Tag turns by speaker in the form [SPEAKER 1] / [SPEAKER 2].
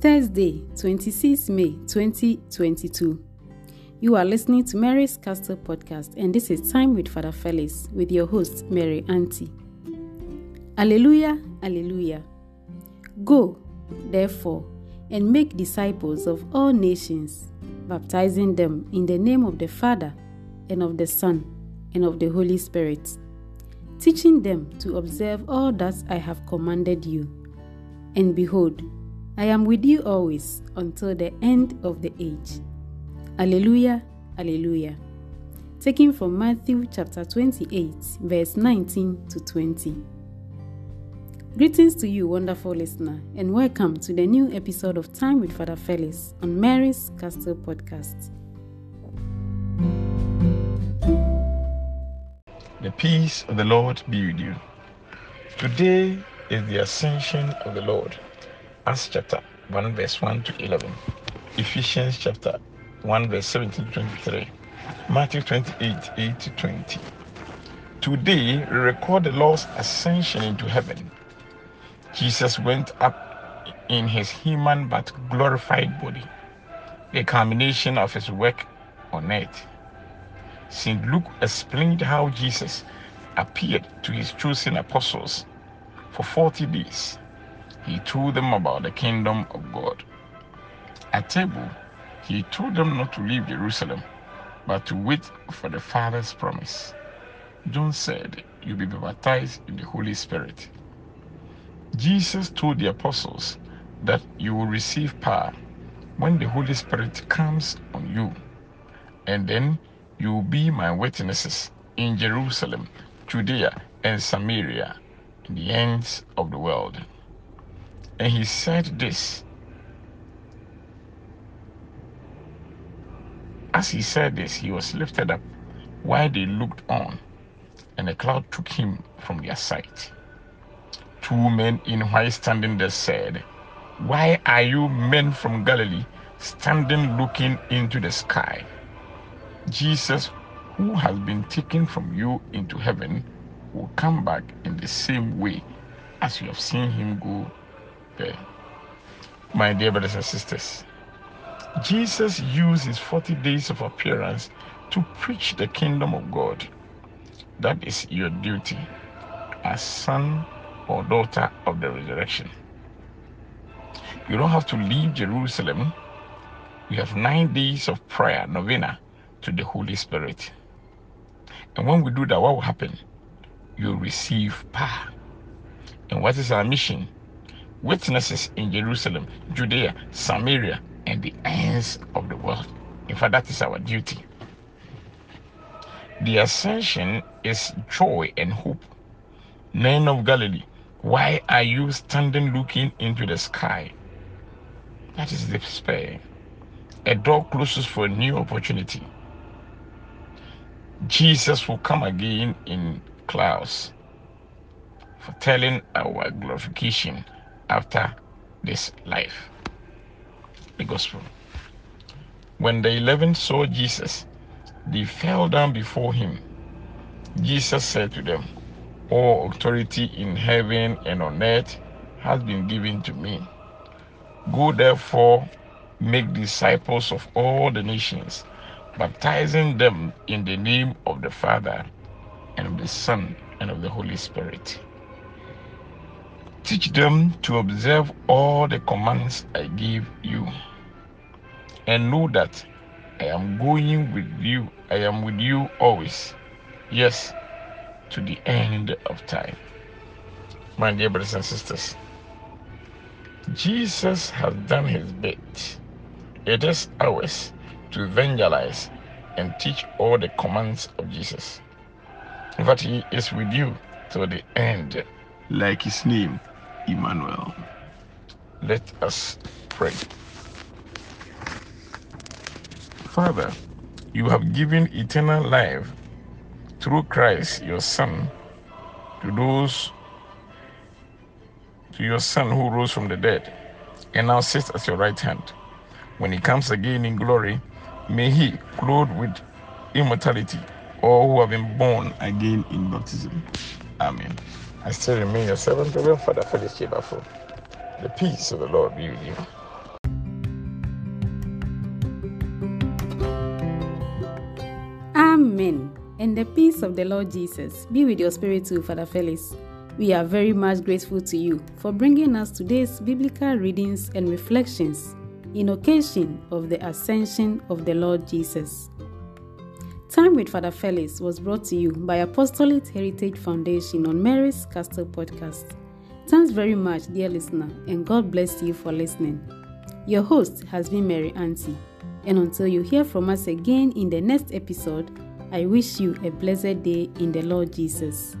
[SPEAKER 1] Thursday, 26 May 2022. You are listening to Mary's Castle podcast, and this is Time with Father Felix with your host, Mary Auntie. Alleluia, Alleluia. Go, therefore, and make disciples of all nations, baptizing them in the name of the Father, and of the Son, and of the Holy Spirit, teaching them to observe all that I have commanded you. And behold, I am with you always until the end of the age. Alleluia, Alleluia. Taken from Matthew chapter 28, verse 19 to 20. Greetings to you, wonderful listener, and welcome to the new episode of Time with Father Felix on Mary's Castle podcast.
[SPEAKER 2] The peace of the Lord be with you. Today is the ascension of the Lord. Acts chapter 1, verse 1 to 11. Ephesians chapter 1, verse 17 to 23. Matthew 28, 8 to 20. Today, we record the Lord's ascension into heaven. Jesus went up in his human but glorified body, a culmination of his work on earth. St. Luke explained how Jesus appeared to his chosen apostles for 40 days. He told them about the kingdom of God. At table, he told them not to leave Jerusalem, but to wait for the Father's promise. John said, You'll be baptized in the Holy Spirit. Jesus told the apostles that you will receive power when the Holy Spirit comes on you, and then you will be my witnesses in Jerusalem, Judea, and Samaria, in the ends of the world. And he said this. As he said this, he was lifted up while they looked on, and a cloud took him from their sight. Two men in white standing there said, Why are you men from Galilee standing looking into the sky? Jesus, who has been taken from you into heaven, will come back in the same way as you have seen him go there. My dear brothers and sisters, Jesus used his 40 days of appearance to preach the kingdom of God. That is your duty as son or daughter of the resurrection. You don't have to leave Jerusalem. You have nine days of prayer, novena, to the Holy Spirit. And when we do that, what will happen? You receive power. And what is our mission? Witnesses in Jerusalem, Judea, Samaria, and the ends of the world. In fact, that is our duty. The ascension is joy and hope. Men of Galilee, why are you standing looking into the sky? That is despair. A door closes for a new opportunity. Jesus will come again in clouds, foretelling our glorification after this life. The Gospel. When the eleven saw Jesus, they fell down before him. Jesus said to them, All authority in heaven and on earth has been given to me. Go therefore, make disciples of all the nations baptizing them in the name of the Father and of the Son and of the Holy Spirit. Teach them to observe all the commands I give you. And know that I am going with you, I am with you always. Yes, to the end of time. My dear brothers and sisters, Jesus has done his bit. It is ours to evangelize and teach all the commands of Jesus. Fact, He is with you till the end, like His name, Emmanuel. Let us pray. Father, you have given eternal life through Christ, your Son, to those, to your Son who rose from the dead and now sits at your right hand. When he comes again in glory, may he, clothed with immortality, all who have been born again in baptism. Amen. I still remain your servant, Reverend Father Felix Chebafo. The peace of the Lord be with you. Amen.
[SPEAKER 1] And the peace of the Lord Jesus be with your spirit too, Father Felix. We are very much grateful to you for bringing us today's biblical readings and reflections in occasion of the ascension of the Lord Jesus. Time with Father Felix was brought to you by Apostolic Heritage Foundation on Mary's Castle podcast. Thanks very much, dear listener, and God bless you for listening. Your host has been Mary Auntie, and until you hear from us again in the next episode, I wish you a blessed day in the Lord Jesus.